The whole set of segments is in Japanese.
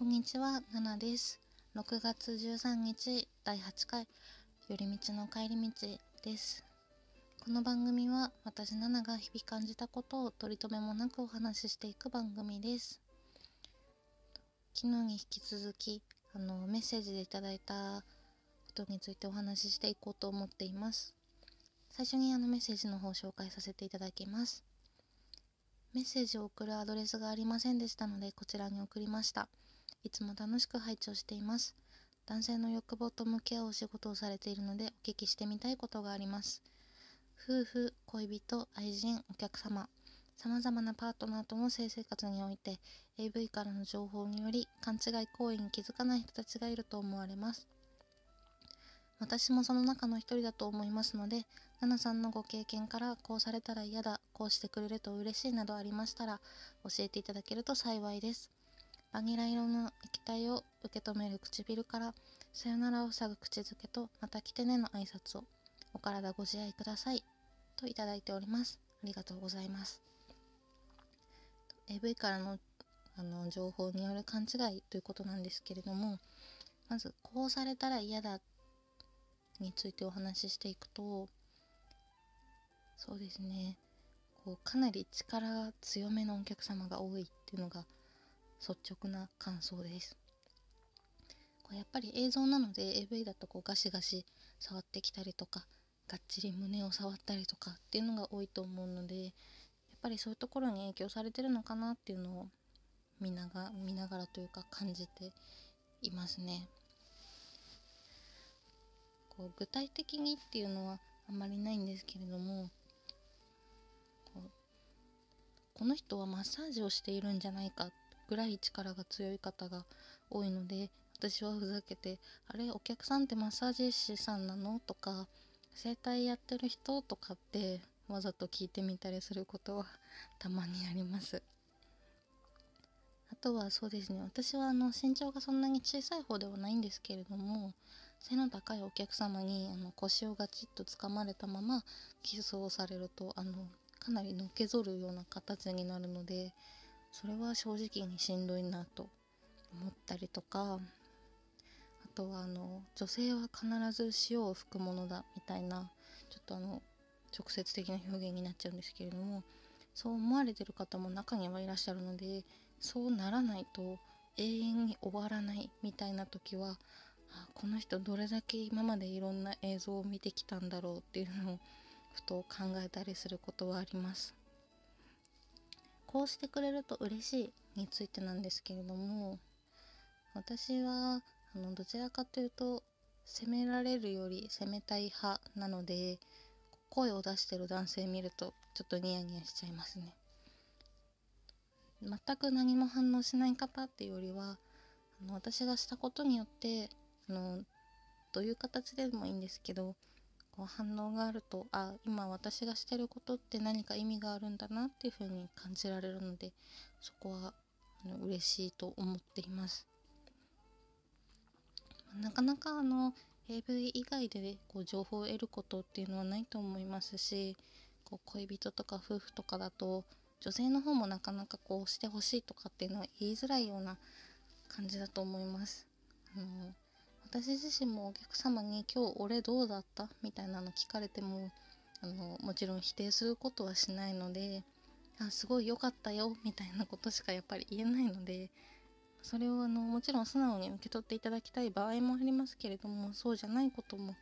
こんにちは、ナナです。6月13日第8回寄り道の帰り道です。この番組は私ナナが日々感じたことを取り留めもなくお話ししていく番組です。昨日に引き続きあのメッセージでいただいたことについてお話ししていこうと思っています。最初にあのメッセージの方を紹介させていただきます。メッセージを送るアドレスがありませんでしたのでこちらに送りました。いつも楽しく拝聴しています。男性の欲望と向き合うお仕事をされているのでお聞きしてみたいことがあります。夫婦、恋人、愛人、お客様、様々なパートナーとの性生活において AV からの情報により勘違い行為に気づかない人たちがいると思われます。私もその中の一人だと思いますので、ナナさんのご経験からこうされたら嫌だ、こうしてくれると嬉しいなどありましたら教えていただけると幸いです。バニラ色の液体を受け止める唇からさよならを塞ぐ口づけとまた来てねの挨拶を。お体ご自愛ください。といただいております。ありがとうございます。AV からのあの情報による勘違いということなんですけれどもまずこうされたら嫌だについてお話ししていくとそうですね。こうかなり力が強めのお客様が多いっていうのが率直な感想ですこれやっぱり映像なので AV だとこうガシガシ触ってきたりとかがっちり胸を触ったりとかっていうのが多いと思うのでやっぱりそういうところに影響されてるのかなっていうのを見なが見ながらというか感じていますね。こう具体的にっていうのはあんまりないんですけれどもこの人はマッサージをしているんじゃないかぐらい力が強い方が多いので私はふざけて「あれお客さんってマッサージ師さんなの?」とか「整体やってる人?」とかってわざと聞いてみたりすることは たまにありますあとはそうですね私はあの身長がそんなに小さい方ではないんですけれども背の高いお客様にあの腰をガチッと掴まれたままキスをされるとあのかなりのけぞるような形になるのでそれは正直にしんどいなと思ったりとかあとはあの女性は必ず塩を吹くものだみたいなちょっとあの直接的な表現になっちゃうんですけれどもそう思われてる方も中にはいらっしゃるのでそうならないと永遠に終わらないみたいな時はあこの人どれだけ今までいろんな映像を見てきたんだろうっていうのをふと考えたりすることはあります。こうしてくれると嬉しいについてなんですけれども私はあのどちらかというと責められるより責めたい派なので声を出してる男性見るとちょっとニヤニヤしちゃいますね。全く何も反応しない方っていうよりはあの私がしたことによってあのどういう形でもいいんですけどう反応があるとあ今私がしてることって何か意味があるんだなっていうふうに感じられるのでそこはあの嬉しいと思っていますなかなかあの AV 以外でねこう情報を得ることっていうのはないと思いますしこう恋人とか夫婦とかだと女性の方もなかなかこうしてほしいとかっていうのは言いづらいような感じだと思います。あの私自身もお客様に「今日俺どうだった?」みたいなの聞かれてもあのもちろん否定することはしないので「あすごい良かったよ」みたいなことしかやっぱり言えないのでそれをあのもちろん素直に受け取っていただきたい場合もありますけれどもそうじゃないことも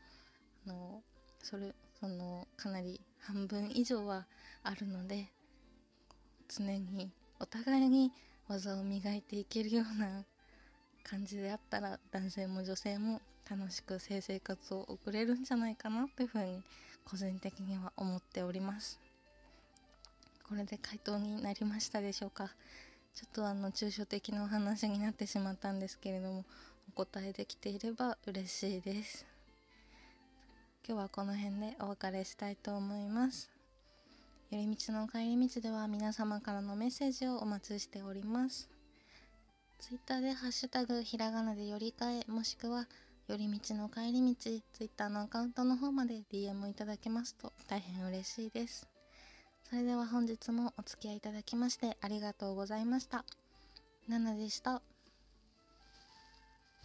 あのそれそのかなり半分以上はあるので常にお互いに技を磨いていけるような感じであったら男性も女性も楽しく性生活を送れるんじゃないかなというふうに個人的には思っております。これで回答になりましたでしょうか？ちょっとあの抽象的なお話になってしまったんですけれどもお答えできていれば嬉しいです。今日はこの辺でお別れしたいと思います。寄り道の帰り道では皆様からのメッセージをお待ちしております。ツイッターでハッシュタグひらがなで寄り替えもしくは寄り道の帰り道ツイッターのアカウントの方まで DM いただけますと大変嬉しいですそれでは本日もお付き合いいただきましてありがとうございました。ナナでした。